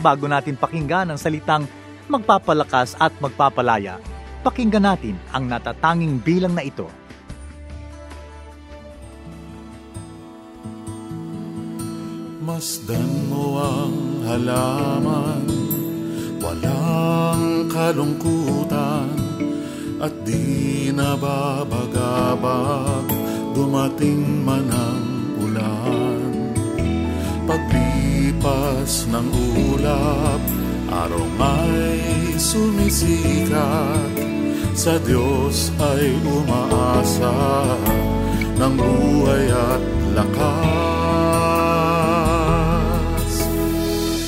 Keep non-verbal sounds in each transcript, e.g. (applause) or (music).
bago natin pakinggan ang salitang magpapalakas at magpapalaya, pakinggan natin ang natatanging bilang na ito. Masdan mo ang halaman, walang kalungkutan, at di nababagabag, dumating man ang. Paglipas ng ulap, araw ay sumisikat, sa Diyos ay umaasa, ng buhay at lakas.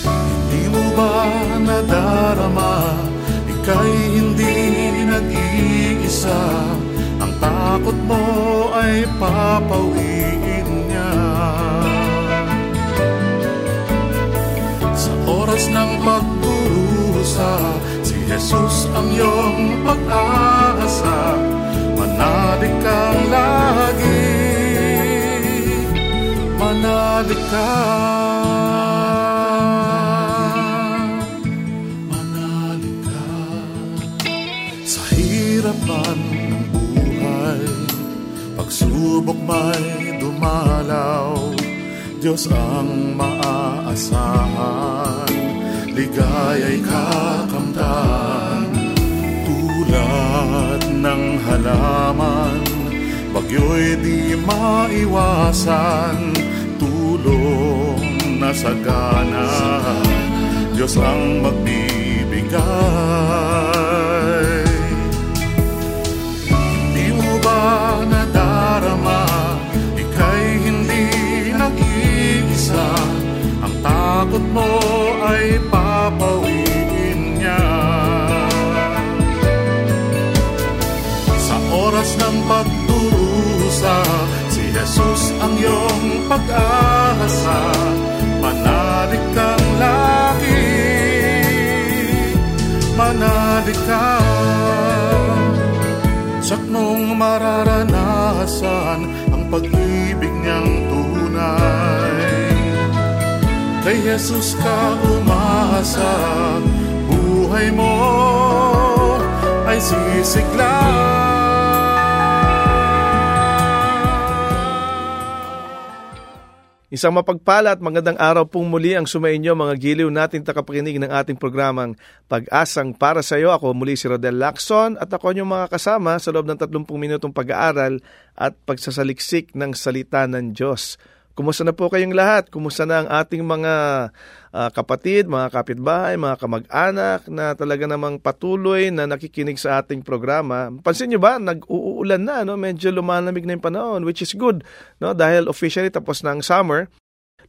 Hindi mo ba nadarama, ika'y hindi nag-iisa, ang takot mo ay papawiin oras ng pagdurusa, si Jesus ang iyong pag-asa, manalig kang lagi, manalig ka. Manalig ka. Sa hirapan ng buhay, pagsubok may dumalaw, Diyos ang maaasahan, ligaya'y kakamtan, tulad ng halaman, bagyo'y di maiwasan, tulong na sagana, Diyos ang magbibigay. Di mo ba nadarama, ika'y hindi nag-iisa, ang takot mo ay papawiin niya. Sa oras ng pagdurusa, si Jesus ang iyong pag-asa, manalig kang lagi, manalig ka. Sak mong mararanasan ang pag-ibig niyang tunay. Kay Jesus ka umasa, buhay mo ay sisigla. Isang mapagpala at magandang araw pong muli ang sumainyo mga giliw natin takapakinig ng ating programang Pag-asang para sa iyo. Ako muli si Rodel Lacson at ako yung mga kasama sa loob ng 30 minutong pag-aaral at pagsasaliksik ng salita ng Diyos. Kumusta na po kayong lahat? Kumusta na ang ating mga uh, kapatid, mga kapitbahay, mga kamag-anak na talaga namang patuloy na nakikinig sa ating programa? Pansin nyo ba, nag-uulan na, no? medyo lumalamig na yung panahon, which is good no? dahil officially tapos na ang summer.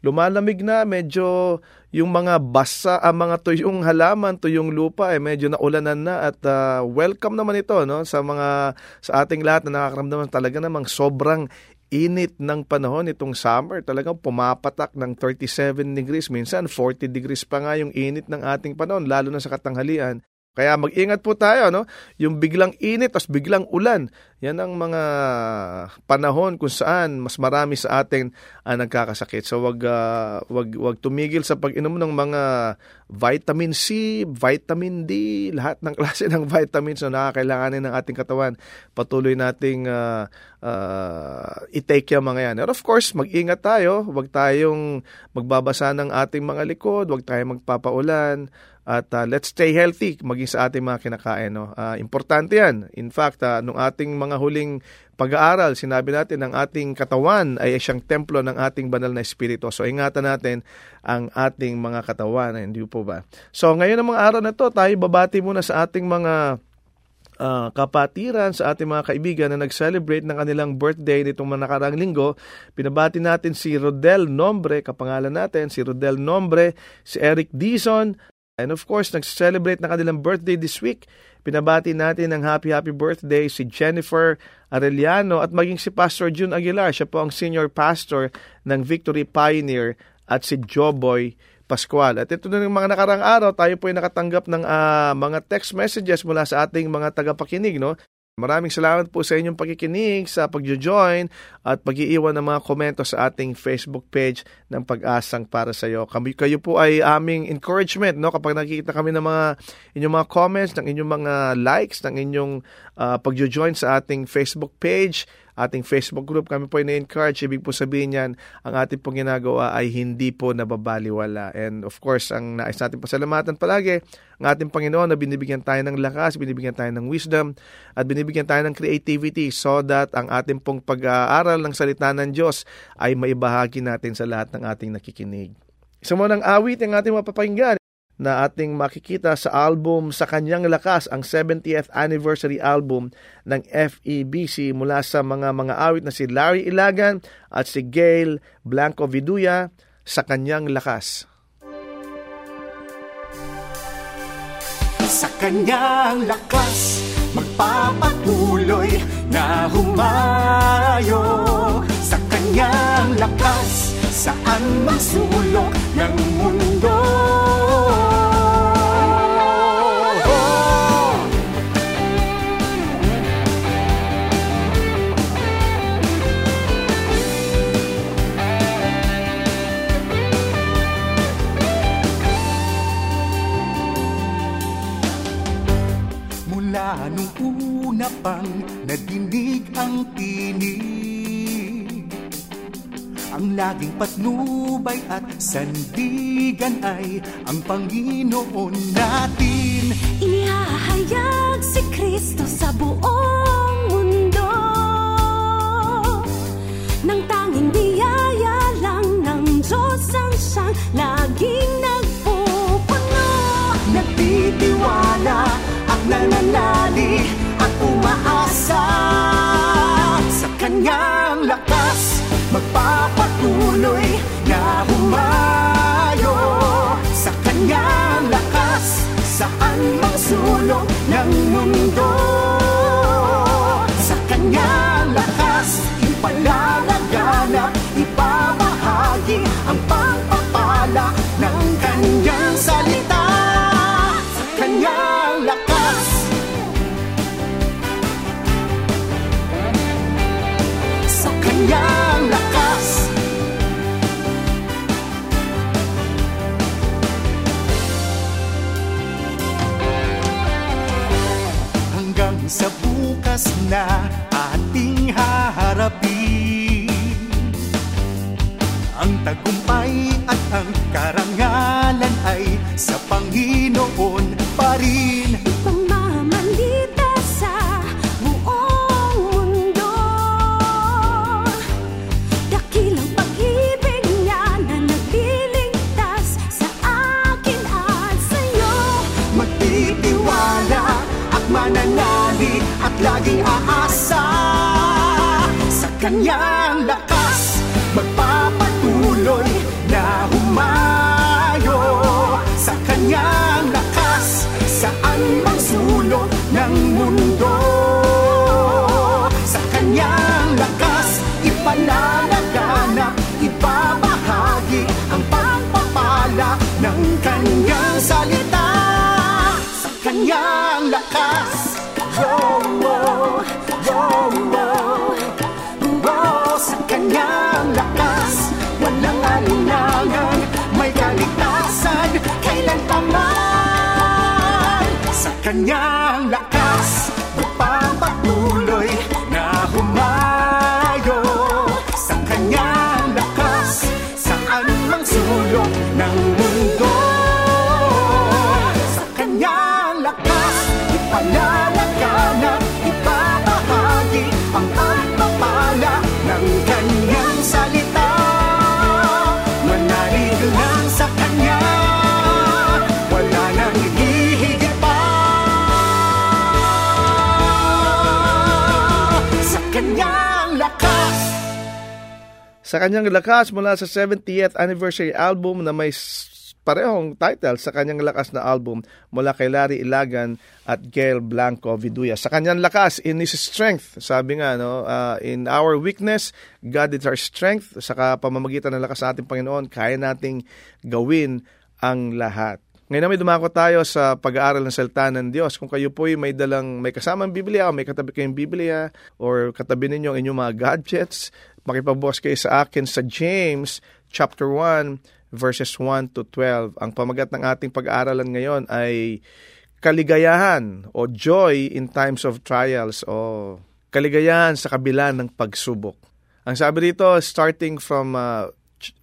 Lumalamig na, medyo yung mga basa, ang mga tuyong halaman, tuyong lupa, eh, medyo naulanan na at uh, welcome naman ito no? sa mga sa ating lahat na nakakaramdaman talaga namang sobrang init ng panahon itong summer. Talagang pumapatak ng 37 degrees, minsan 40 degrees pa nga yung init ng ating panahon, lalo na sa katanghalian. Kaya mag-ingat po tayo, no? Yung biglang init, tapos biglang ulan. Yan ang mga panahon kung saan mas marami sa atin ang nagkakasakit. So wag, uh, wag, wag tumigil sa pag-inom ng mga vitamin C, vitamin D, lahat ng (laughs) klase ng vitamins na nakakailanganin ng ating katawan. Patuloy nating uh, uh, i-take yung mga yan. And of course, mag-ingat tayo. Wag tayong magbabasa ng ating mga likod. Wag tayong magpapaulan. At uh, let's stay healthy maging sa ating mga kinakain. No? Uh, importante yan. In fact, uh, nung ating mga huling pag-aaral, sinabi natin ang ating katawan ay siyang templo ng ating banal na espiritu. So ingatan natin ang ating mga katawan. Hindi po ba? So ngayon ng mga araw na to, tayo babati muna sa ating mga uh, kapatiran sa ating mga kaibigan na nag-celebrate ng kanilang birthday nitong mga nakarang linggo. Pinabati natin si Rodel Nombre, kapangalan natin, si Rodel Nombre, si Eric Dizon, And of course, nag-celebrate na kanilang birthday this week. Pinabati natin ng happy happy birthday si Jennifer Arellano at maging si Pastor June Aguilar. Siya po ang senior pastor ng Victory Pioneer at si Joboy Pascual. At ito na ng mga nakarang araw, tayo po ay nakatanggap ng uh, mga text messages mula sa ating mga tagapakinig. No? Maraming salamat po sa inyong pagkikinig, sa pagjo-join at pag-iiwan ng mga komento sa ating Facebook page ng Pag-asang para sa iyo. Kami, kayo po ay aming encouragement no kapag nakikita kami ng mga inyong mga comments, ng inyong mga likes, ng inyong uh, pagjo-join sa ating Facebook page ating Facebook group. Kami po ay na-encourage. Ibig po sabihin yan, ang ating pong ginagawa ay hindi po nababaliwala. And of course, ang nais natin pasalamatan palagi, ang ating Panginoon na binibigyan tayo ng lakas, binibigyan tayo ng wisdom, at binibigyan tayo ng creativity so that ang ating pong pag-aaral ng salita ng Diyos ay maibahagi natin sa lahat ng ating nakikinig. Isa mo ng awit ang ating mapapakinggan na ating makikita sa album Sa Kanyang Lakas, ang 70th anniversary album ng FEBC mula sa mga mga awit na si Larry Ilagan at si Gail Blanco Viduya Sa Kanyang Lakas. Sa Kanyang Lakas, magpapatuloy na humayo Sa Kanyang Lakas, saan mang sulok ng sandigan ay ang Panginoon natin. Inihahayag si Kristo sa buong mundo. Nang tanging biyaya lang ng Diyos ang siyang laging nagpupuno. Nagtitiwala at nananali magpapatuloy na humayo sa kanyang lakas. Saan mang sulok ng mundo bukas na ating haharapin. Ang tagumpay at ang karangalan ay sa Panginoon pa rin lakas Oh, oh, oh, oh, oh, sa kanyang lakas. Walang alinlangan, may kaligtasan. Kailan pa man Sa kanyang lakas Magpapatuloy na Sa kanyang lakas mula sa 70th anniversary album na may parehong title sa kanyang lakas na album mula kay Larry Ilagan at Gail Blanco Viduya. Sa kanyang lakas, in His strength, sabi nga, no, uh, in our weakness, God is our strength. Sa pamamagitan ng lakas sa ating Panginoon, kaya nating gawin ang lahat. Ngayon na may dumako tayo sa pag-aaral ng salita ng Diyos. Kung kayo po may dalang, may kasamang Biblia o may katabi kayong Biblia or katabi ninyo ang inyong mga gadgets, makipagbukas kayo sa akin sa James chapter 1 verses 1 to 12. Ang pamagat ng ating pag-aaralan ngayon ay kaligayahan o joy in times of trials o kaligayahan sa kabila ng pagsubok. Ang sabi dito, starting from uh,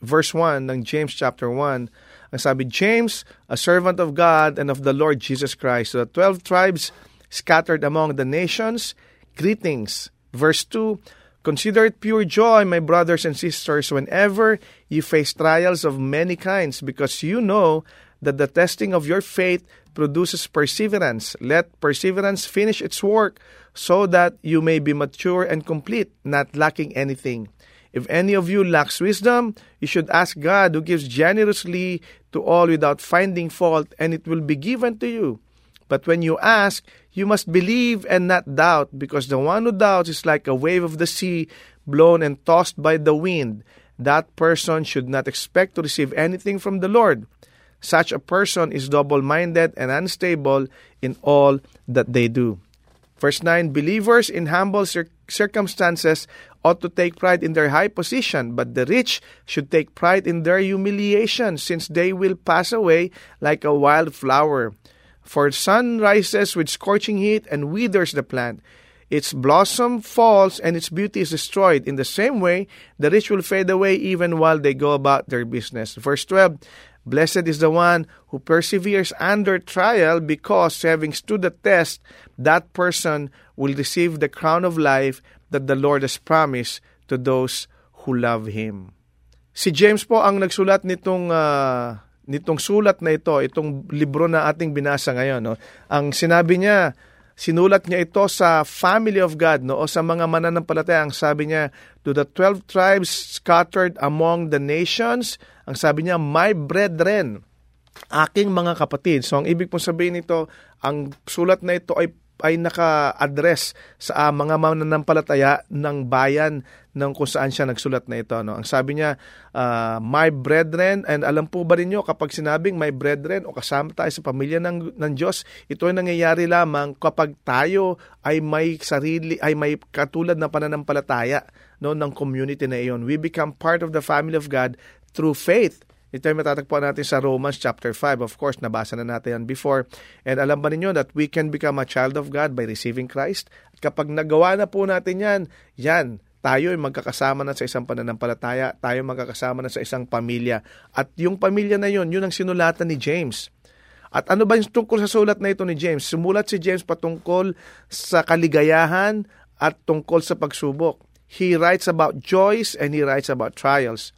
verse 1 ng James chapter 1, ang sabi, James, a servant of God and of the Lord Jesus Christ, to the twelve tribes scattered among the nations, greetings. Verse 2, Consider it pure joy, my brothers and sisters, whenever you face trials of many kinds, because you know that the testing of your faith produces perseverance. Let perseverance finish its work, so that you may be mature and complete, not lacking anything. If any of you lacks wisdom, you should ask God, who gives generously to all without finding fault, and it will be given to you. But when you ask, you must believe and not doubt, because the one who doubts is like a wave of the sea blown and tossed by the wind. That person should not expect to receive anything from the Lord. Such a person is double minded and unstable in all that they do. Verse 9 Believers in humble cir- circumstances ought to take pride in their high position, but the rich should take pride in their humiliation, since they will pass away like a wild flower. For sun rises with scorching heat and withers the plant. Its blossom falls and its beauty is destroyed. In the same way, the rich will fade away even while they go about their business. Verse 12 Blessed is the one who perseveres under trial, because having stood the test, that person will receive the crown of life that the Lord has promised to those who love Him. Si James po ang nagsulat nitong uh, nitong sulat na ito, itong libro na ating binasa ngayon. No? Ang sinabi niya, sinulat niya ito sa family of God no o sa mga mananampalataya. Ang sabi niya, to the 12 tribes scattered among the nations, ang sabi niya, my brethren, aking mga kapatid. So ang ibig pong sabihin nito, ang sulat na ito ay ay naka-address sa uh, mga mananampalataya ng bayan ng kung saan siya nagsulat na ito. No? Ang sabi niya, uh, my brethren, and alam po ba rin nyo, kapag sinabing my brethren o kasama tayo sa pamilya ng, ng Diyos, ito ay nangyayari lamang kapag tayo ay may sarili, ay may katulad na pananampalataya no, ng community na iyon. We become part of the family of God through faith. Ito ay matatagpuan natin sa Romans chapter 5. Of course, nabasa na natin yan before. And alam ba ninyo that we can become a child of God by receiving Christ? At kapag nagawa na po natin yan, yan, tayo ay magkakasama na sa isang pananampalataya, tayo magkakasama na sa isang pamilya. At yung pamilya na yun, yun ang sinulatan ni James. At ano ba yung tungkol sa sulat na ito ni James? Sumulat si James patungkol sa kaligayahan at tungkol sa pagsubok. He writes about joys and he writes about trials.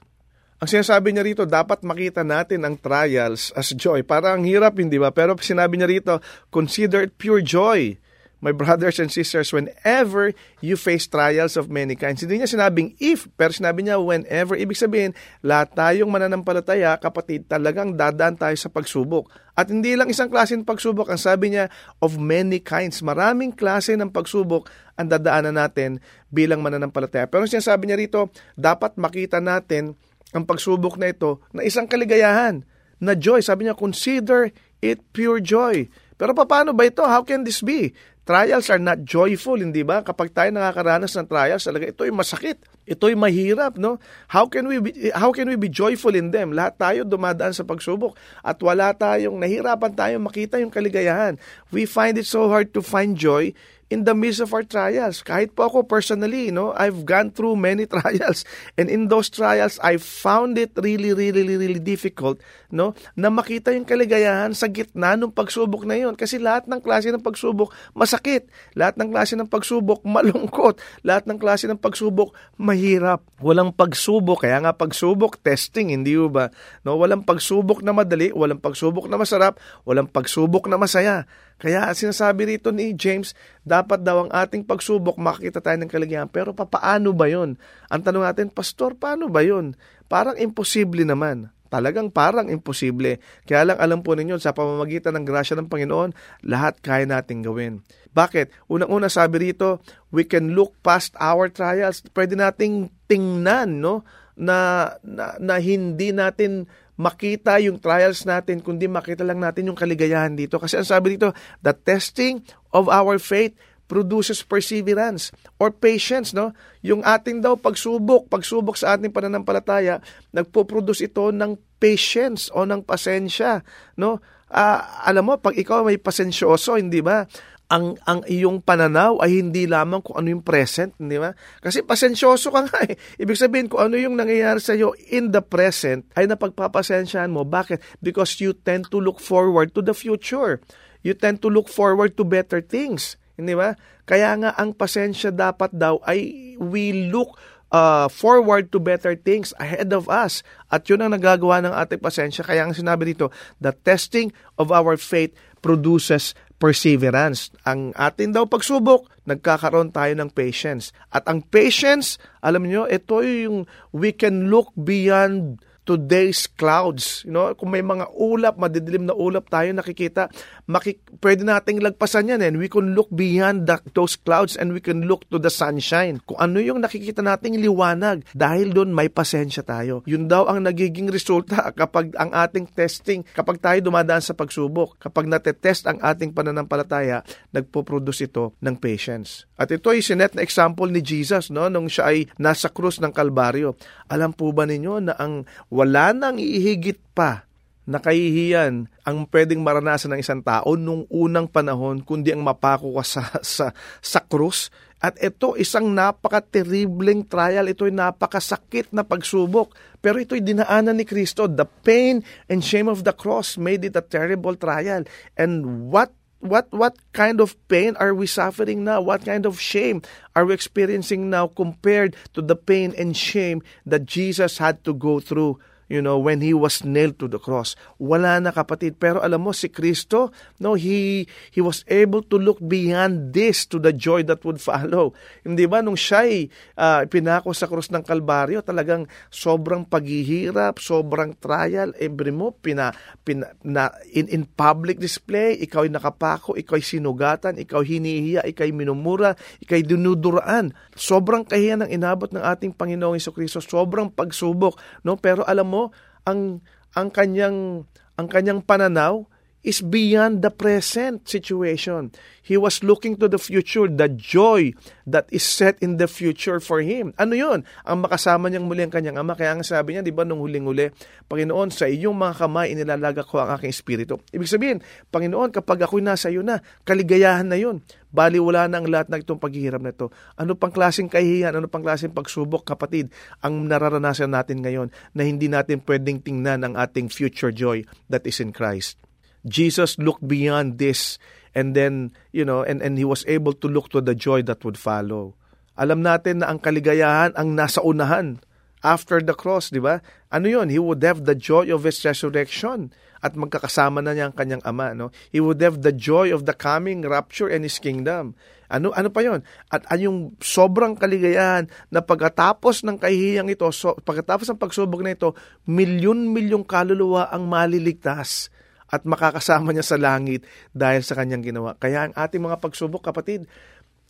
Ang sinasabi niya rito, dapat makita natin ang trials as joy. Parang hirap, hindi ba? Pero sinabi niya rito, consider it pure joy. My brothers and sisters, whenever you face trials of many kinds. Hindi niya sinabing if, pero sinabi niya whenever. Ibig sabihin, lahat tayong mananampalataya, kapatid, talagang dadaan tayo sa pagsubok. At hindi lang isang klase ng pagsubok. Ang sabi niya, of many kinds. Maraming klase ng pagsubok ang dadaanan natin bilang mananampalataya. Pero sinasabi niya rito, dapat makita natin ang pagsubok na ito na isang kaligayahan, na joy. Sabi niya, consider it pure joy. Pero paano ba ito? How can this be? Trials are not joyful, hindi ba? Kapag tayo nakakaranas ng trials, talaga ito ay masakit. Ito ay mahirap, no? How can we be, how can we be joyful in them? Lahat tayo dumadaan sa pagsubok at wala tayong nahirapan tayong makita yung kaligayahan. We find it so hard to find joy in the midst of our trials. Kahit po ako personally, no, I've gone through many (laughs) trials and in those trials I found it really really really difficult, no, na makita yung kaligayahan sa gitna ng pagsubok na yon kasi lahat ng klase ng pagsubok masakit, lahat ng klase ng pagsubok (laughs) malungkot, lahat ng klase ng pagsubok mahirap. Walang pagsubok, kaya nga pagsubok testing, hindi ba? No, walang pagsubok na madali, walang pagsubok na masarap, walang pagsubok na masaya. Kaya sinasabi rito ni James, dapat daw ang ating pagsubok makakita tayo ng kaligayahan. Pero papaano ba yon? Ang tanong natin, Pastor, paano ba yon? Parang imposible naman. talagang parang imposible. Kaya lang alam po ninyo, sa pamamagitan ng grasya ng Panginoon, lahat kaya nating gawin. Bakit? Unang-una sabi rito, we can look past our trials. Pwede nating tingnan, no? Na, na, na hindi natin makita yung trials natin, kundi makita lang natin yung kaligayahan dito. Kasi ang sabi dito, the testing of our faith produces perseverance or patience, no? Yung ating daw pagsubok, pagsubok sa ating pananampalataya, nagpo-produce ito ng patience o ng pasensya, no? Ah, alam mo, pag ikaw may pasensyoso, hindi ba? Ang ang iyong pananaw ay hindi lamang kung ano yung present, di ba? Kasi pasensyoso ka nga (laughs) eh. Ibig sabihin, kung ano yung nangyayari sa iyo in the present, ay napagpapasensyahan mo. Bakit? Because you tend to look forward to the future. You tend to look forward to better things. Hindi ba? Kaya nga ang pasensya dapat daw ay we look uh, forward to better things ahead of us. At yun ang nagagawa ng ating pasensya. Kaya ang sinabi dito, the testing of our faith produces perseverance. Ang atin daw pagsubok, nagkakaroon tayo ng patience. At ang patience, alam niyo, ito yung we can look beyond today's clouds. You know, kung may mga ulap, madidilim na ulap tayo nakikita, makik- pwede nating lagpasan yan and we can look beyond the, those clouds and we can look to the sunshine. Kung ano yung nakikita nating liwanag, dahil doon may pasensya tayo. Yun daw ang nagiging resulta (laughs) kapag ang ating testing, kapag tayo dumadaan sa pagsubok, kapag natetest ang ating pananampalataya, nagpo-produce ito ng patience. At ito ay sinet na example ni Jesus no, nung siya ay nasa krus ng Kalbaryo. Alam po ba ninyo na ang wala nang ihigit pa na kahihiyan ang pwedeng maranasan ng isang tao nung unang panahon kundi ang mapako ka sa, sa, sa krus. At ito, isang napaka-terribling trial. Ito ay napakasakit na pagsubok. Pero ito'y dinaanan ni Kristo. The pain and shame of the cross made it a terrible trial. And what what what kind of pain are we suffering now? What kind of shame are we experiencing now compared to the pain and shame that Jesus had to go through you know, when he was nailed to the cross. Wala na kapatid. Pero alam mo, si Kristo, no, he, he was able to look beyond this to the joy that would follow. Hindi ba, nung siya'y uh, pinako sa krus ng Kalbaryo, talagang sobrang paghihirap, sobrang trial, every mo, pina, pina, na, in, in public display, ikaw ay nakapako, ikaw ay sinugatan, ikaw hinihiya, ikaw ay minumura, ikaw ay dinuduraan. Sobrang kahiyan ng inabot ng ating Panginoong Kristo, sobrang pagsubok, no? Pero alam mo, mo ang ang kanyang ang kanyang pananaw is beyond the present situation. He was looking to the future, the joy that is set in the future for him. Ano yun? Ang makasama niyang muli ang kanyang ama. Kaya ang sabi niya, di ba, nung huling-huli, Panginoon, sa iyong mga kamay, inilalaga ko ang aking espiritu. Ibig sabihin, Panginoon, kapag ako'y nasa iyo na, kaligayahan na yun. Bali, wala na ang lahat ng itong paghihirap na ito. Ano pang klaseng kahihiyan, ano pang klaseng pagsubok, kapatid, ang nararanasan natin ngayon na hindi natin pwedeng tingnan ang ating future joy that is in Christ. Jesus looked beyond this and then, you know, and, and he was able to look to the joy that would follow. Alam natin na ang kaligayahan ang nasa unahan after the cross, di ba? Ano yon? He would have the joy of his resurrection at magkakasama na niya ang kanyang ama, no? He would have the joy of the coming rapture and his kingdom. Ano ano pa yon? At yung sobrang kaligayahan na pagkatapos ng kahihiyang ito, so, pagkatapos ng pagsubok na ito, milyon-milyong kaluluwa ang maliligtas at makakasama niya sa langit dahil sa kanyang ginawa. Kaya ang ating mga pagsubok, kapatid,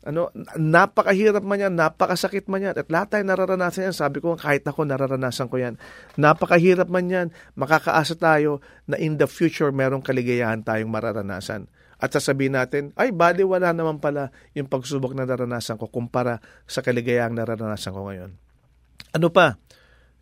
ano, napakahirap man yan, napakasakit man yan, at lahat tayo nararanasan yan. Sabi ko, kahit ako, nararanasan ko yan. Napakahirap man yan, makakaasa tayo na in the future, merong kaligayahan tayong mararanasan. At sasabihin natin, ay, bali, wala naman pala yung pagsubok na naranasan ko kumpara sa kaligayahang nararanasan ko ngayon. Ano pa?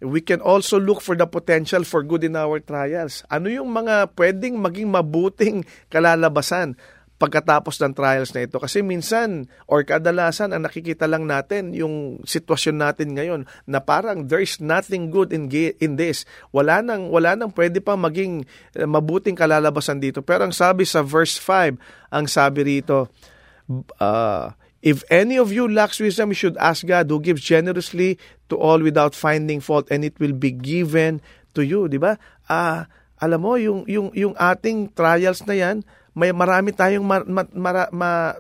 We can also look for the potential for good in our trials. Ano yung mga pwedeng maging mabuting kalalabasan pagkatapos ng trials na ito. Kasi minsan or kadalasan ang nakikita lang natin yung sitwasyon natin ngayon na parang there's nothing good in in this. Wala nang wala nang pwede pa maging uh, mabuting kalalabasan dito. Pero ang sabi sa verse 5, ang sabi rito uh, If any of you lacks wisdom, you should ask God who gives generously to all without finding fault and it will be given to you, di ba? Ah, uh, alam mo yung yung yung ating trials na 'yan, may marami tayong ma, ma, ma,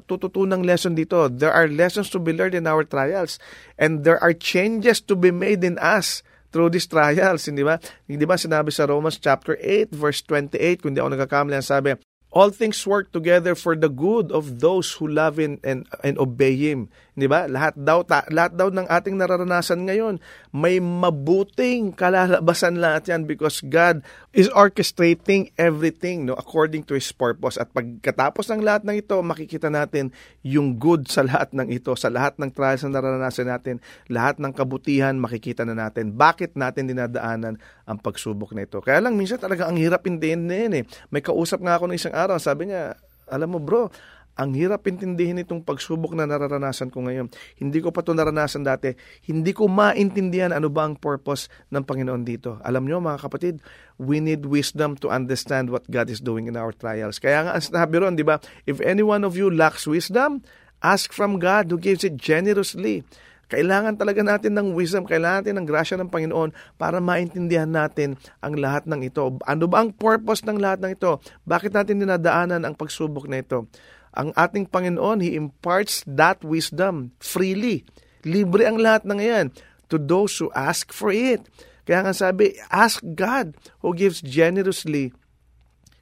lesson dito. There are lessons to be learned in our trials and there are changes to be made in us through these trials, hindi ba? Hindi ba sinabi sa Romans chapter 8 verse 28, kung ako nagkakamali, ang sabi, All things work together for the good of those who love Him and, and obey Him. Di ba? Lahat daw, ta, lahat daw ng ating nararanasan ngayon, may mabuting kalalabasan lahat yan because God is orchestrating everything no, according to His purpose. At pagkatapos ng lahat ng ito, makikita natin yung good sa lahat ng ito, sa lahat ng trials na nararanasan natin, lahat ng kabutihan makikita na natin. Bakit natin dinadaanan ang pagsubok na ito? Kaya lang, minsan talaga ang hirap intindihin eh. May kausap nga ako ng isang araw, sabi niya, alam mo bro, ang hirap intindihin itong pagsubok na nararanasan ko ngayon. Hindi ko pa ito naranasan dati. Hindi ko maintindihan ano ba ang purpose ng Panginoon dito. Alam nyo mga kapatid, we need wisdom to understand what God is doing in our trials. Kaya nga ang sinabi ron, di ba? If any one of you lacks wisdom, ask from God who gives it generously. Kailangan talaga natin ng wisdom, kailangan natin ng grasya ng Panginoon para maintindihan natin ang lahat ng ito. Ano ba ang purpose ng lahat ng ito? Bakit natin dinadaanan ang pagsubok na ito? Ang ating Panginoon, He imparts that wisdom freely. Libre ang lahat ng yan to those who ask for it. Kaya nga sabi, ask God who gives generously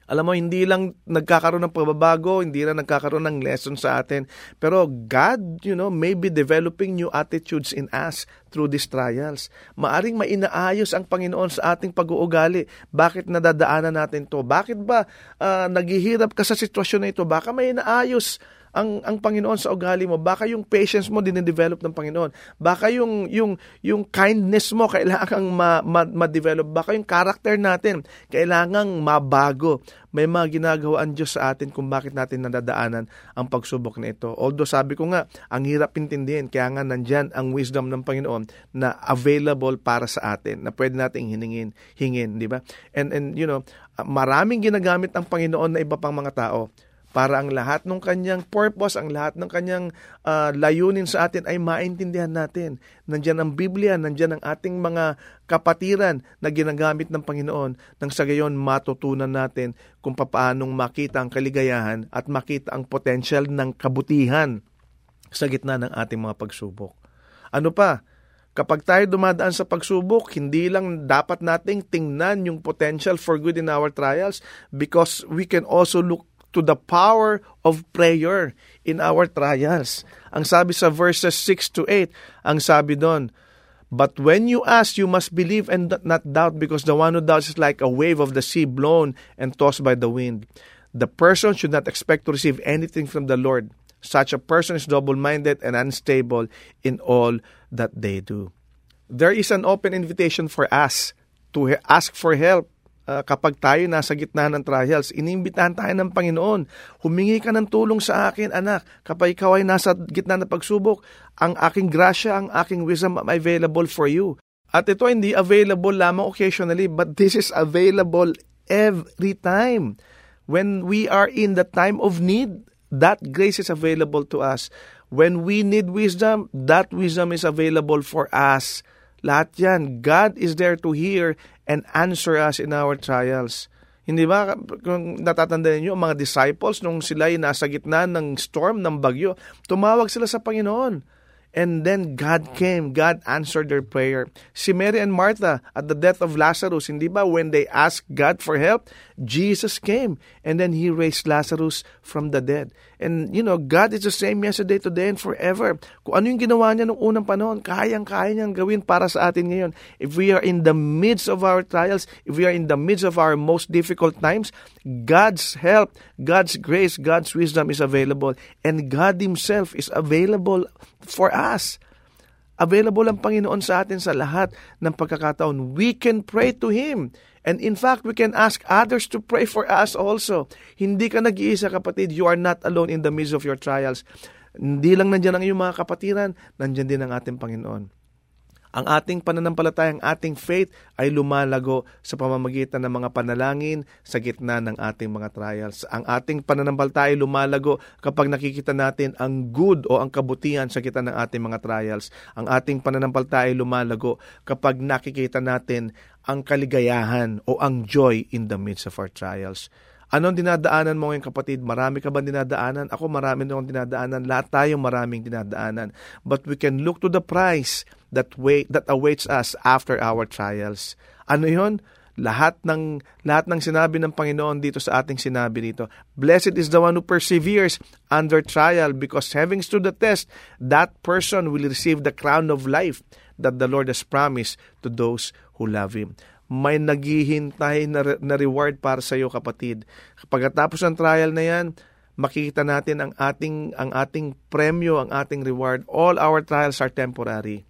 alam mo, hindi lang nagkakaroon ng pagbabago, hindi lang nagkakaroon ng lesson sa atin, pero God, you know, may be developing new attitudes in us through these trials. Maaring mainaayos ang Panginoon sa ating pag-uugali. Bakit nadadaanan natin to? Bakit ba uh, naghihirap ka sa sitwasyon na ito? Baka may inaayos ang ang Panginoon sa ugali mo. Baka yung patience mo dinidevelop ng Panginoon. Baka yung yung yung kindness mo kailangang ma, ma, ma-develop. Baka yung character natin kailangang mabago. May mga ginagawa ang Diyos sa atin kung bakit natin nadadaanan ang pagsubok na ito. Although sabi ko nga, ang hirap intindihin, kaya nga nandyan ang wisdom ng Panginoon na available para sa atin, na pwede nating hiningin, hingin, di ba? And, and you know, maraming ginagamit ng Panginoon na iba pang mga tao para ang lahat ng kanyang purpose, ang lahat ng kanyang uh, layunin sa atin ay maintindihan natin. Nandiyan ang Biblia, nandiyan ang ating mga kapatiran na ginagamit ng Panginoon nang sa gayon matutunan natin kung paanong makita ang kaligayahan at makita ang potential ng kabutihan sa gitna ng ating mga pagsubok. Ano pa? Kapag tayo dumadaan sa pagsubok, hindi lang dapat nating tingnan yung potential for good in our trials because we can also look to the power of prayer in our trials. Ang sabi sa verses 6 to 8, ang sabi doon, But when you ask, you must believe and not doubt because the one who doubts is like a wave of the sea blown and tossed by the wind. The person should not expect to receive anything from the Lord. Such a person is double-minded and unstable in all that they do. There is an open invitation for us to ask for help uh, kapag tayo nasa gitna ng trials, inimbitahan tayo ng Panginoon. Humingi ka ng tulong sa akin, anak. Kapag ikaw ay nasa gitna ng pagsubok, ang aking grasya, ang aking wisdom am available for you. At ito hindi available lamang occasionally, but this is available every time. When we are in the time of need, that grace is available to us. When we need wisdom, that wisdom is available for us. Lahat yan, God is there to hear and answer us in our trials. Hindi ba, kung natatandaan niyo, mga disciples, nung sila ay nasa gitna ng storm, ng bagyo, tumawag sila sa Panginoon. And then God came, God answered their prayer. Si Mary and Martha at the death of Lazarus, hindi ba when they asked God for help, Jesus came and then He raised Lazarus from the dead. And you know, God is the same yesterday, today, and forever. Kung ano yung ginawa niya noong unang panahon, kayang-kaya niyang gawin para sa atin ngayon. If we are in the midst of our trials, if we are in the midst of our most difficult times, God's help, God's grace, God's wisdom is available. And God Himself is available for us. Available ang Panginoon sa atin sa lahat ng pagkakataon. We can pray to Him. And in fact, we can ask others to pray for us also. Hindi ka nag-iisa kapatid. You are not alone in the midst of your trials. Hindi lang nandiyan ang iyong mga kapatiran, nandiyan din ang ating Panginoon. Ang ating pananampalataya, ang ating faith ay lumalago sa pamamagitan ng mga panalangin sa gitna ng ating mga trials. Ang ating pananampalataya ay lumalago kapag nakikita natin ang good o ang kabutihan sa gitna ng ating mga trials. Ang ating pananampalataya ay lumalago kapag nakikita natin ang kaligayahan o ang joy in the midst of our trials. Anong dinadaanan mo ngayon kapatid? Marami ka ba dinadaanan? Ako marami na akong dinadaanan. Lahat tayo maraming dinadaanan. But we can look to the prize that wait that awaits us after our trials. Ano 'yon? Lahat ng lahat ng sinabi ng Panginoon dito sa ating sinabi dito. Blessed is the one who perseveres under trial because having stood the test, that person will receive the crown of life that the Lord has promised to those who love him may naghihintay na, na reward para sa iyo kapatid. Pagkatapos ng trial na yan, makikita natin ang ating ang ating premyo, ang ating reward. All our trials are temporary.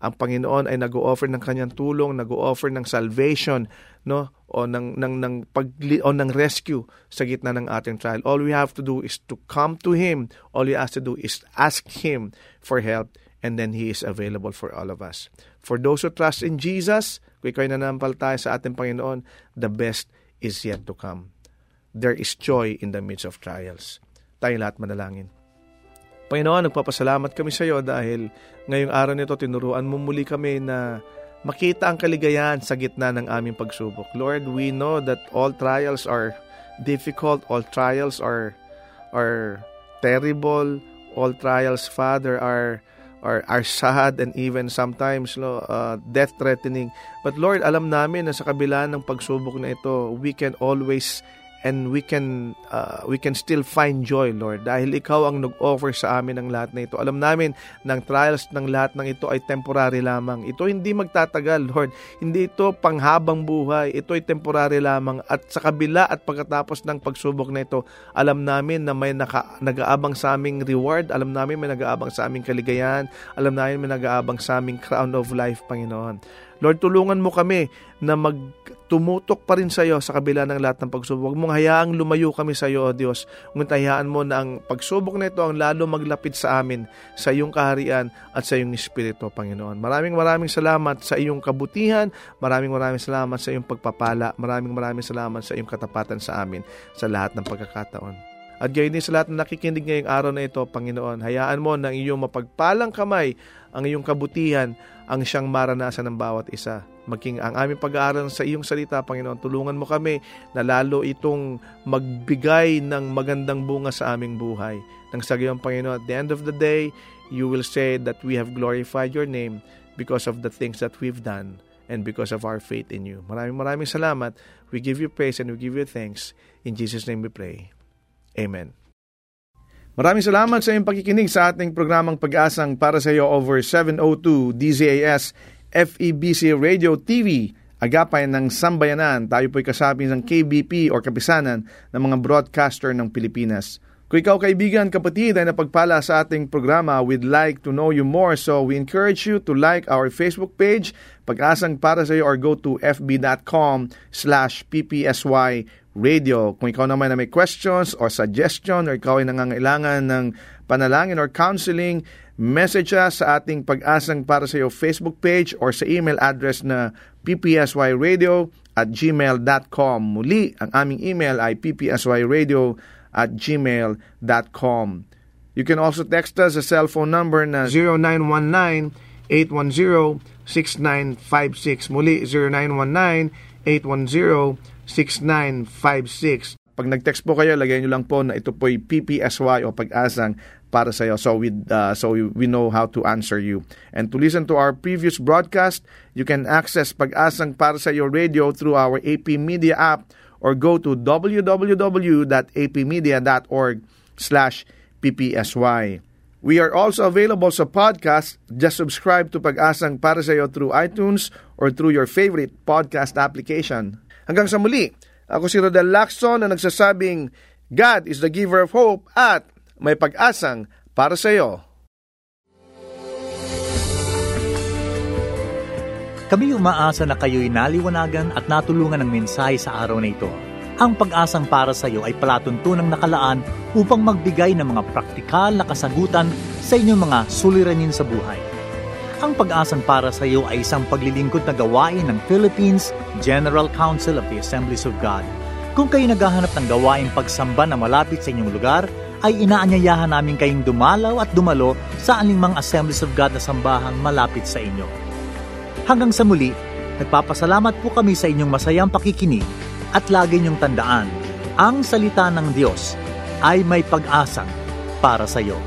Ang Panginoon ay nag-o-offer ng kanyang tulong, nag-o-offer ng salvation, no? O ng ng ng pag o ng rescue sa gitna ng ating trial. All we have to do is to come to him. All we have to do is ask him for help and then he is available for all of us. For those who trust in Jesus, kung ikaw'y nanampalataya sa ating Panginoon, the best is yet to come. There is joy in the midst of trials. Tayo lahat manalangin. Panginoon, nagpapasalamat kami sa iyo dahil ngayong araw nito tinuruan mo muli kami na makita ang kaligayahan sa gitna ng aming pagsubok. Lord, we know that all trials are difficult, all trials are are terrible, all trials, Father, are are, are sad and even sometimes no, uh, death-threatening. But Lord, alam namin na sa kabila ng pagsubok na ito, we can always and we can uh, we can still find joy Lord dahil ikaw ang nag-offer sa amin ng lahat na ito. Alam namin ng trials ng lahat ng ito ay temporary lamang. Ito hindi magtatagal Lord. Hindi ito panghabang buhay. Ito ay temporary lamang. At sa kabila at pagkatapos ng pagsubok na ito alam namin na may naka, nag-aabang sa aming reward. Alam namin may nag-aabang sa aming kaligayahan. Alam namin may nag-aabang sa aming crown of life Panginoon. Lord, tulungan mo kami na magtumutok pa rin sa iyo sa kabila ng lahat ng pagsubok. Huwag mong hayaang lumayo kami sa iyo, O Diyos. Ngunit hayaan mo na ang pagsubok na ito ang lalo maglapit sa amin, sa iyong kaharian at sa iyong Espiritu, Panginoon. Maraming maraming salamat sa iyong kabutihan. Maraming maraming salamat sa iyong pagpapala. Maraming maraming salamat sa iyong katapatan sa amin sa lahat ng pagkakataon. At gayon din sa lahat na nakikinig ngayong araw na ito, Panginoon, hayaan mo ng iyong mapagpalang kamay, ang iyong kabutihan, ang siyang maranasan ng bawat isa. Maging ang aming pag-aaral sa iyong salita, Panginoon, tulungan mo kami na lalo itong magbigay ng magandang bunga sa aming buhay. Nang sa gayon, Panginoon, at the end of the day, you will say that we have glorified your name because of the things that we've done and because of our faith in you. Maraming maraming salamat. We give you praise and we give you thanks. In Jesus' name we pray. Amen. Maraming salamat sa iyong pakikinig sa ating programang Pag-asang para sa iyo over 702 DZAS FEBC Radio TV agapay ng sambayanan. Tayo po'y kasabi ng KBP or kapisanan ng mga broadcaster ng Pilipinas. Kung ikaw kaibigan, kapatid ay napagpala sa ating programa, we'd like to know you more. So we encourage you to like our Facebook page, Pag-asang para sa iyo or go to fb.com slash ppsy radio. Kung ikaw naman na may questions or suggestion or ikaw ay nangangailangan ng panalangin or counseling, message us sa ating pag-asang para sa iyo Facebook page or sa email address na ppsyradio at gmail.com. Muli, ang aming email ay ppsyradio at gmail.com. You can also text us sa cellphone number na 0919 810-6956. Muli, 0919 0917 Pag nag-text po kayo, lagay nyo lang po na ito po'y PPSY o pag-asang para sa iyo. So we uh, so we know how to answer you. And to listen to our previous broadcast, you can access Pag-asang para sa iyo radio through our AP Media app or go to www.apmedia.org/ppsy. We are also available sa podcast. Just subscribe to Pag-asang para sa iyo through iTunes or through your favorite podcast application. Hanggang sa muli, ako si Rodel Lacson na nagsasabing, God is the giver of hope at may pag-asang para sa iyo. Kami umaasa na kayo'y naliwanagan at natulungan ng mensahe sa araw na ito. Ang pag-asang para sa iyo ay palatuntunang nakalaan upang magbigay ng mga praktikal na kasagutan sa inyong mga suliranin sa buhay. Ang pag-asang para sa iyo ay isang paglilingkod na gawain ng Philippines General Council of the Assemblies of God. Kung kayo naghahanap ng gawain pagsamba na malapit sa inyong lugar, ay inaanyayahan namin kayong dumalaw at dumalo sa aningmang Assemblies of God na sambahang malapit sa inyo. Hanggang sa muli, nagpapasalamat po kami sa inyong masayang pakikinig at lagi niyong tandaan, ang salita ng Diyos ay may pag-asang para sa iyo.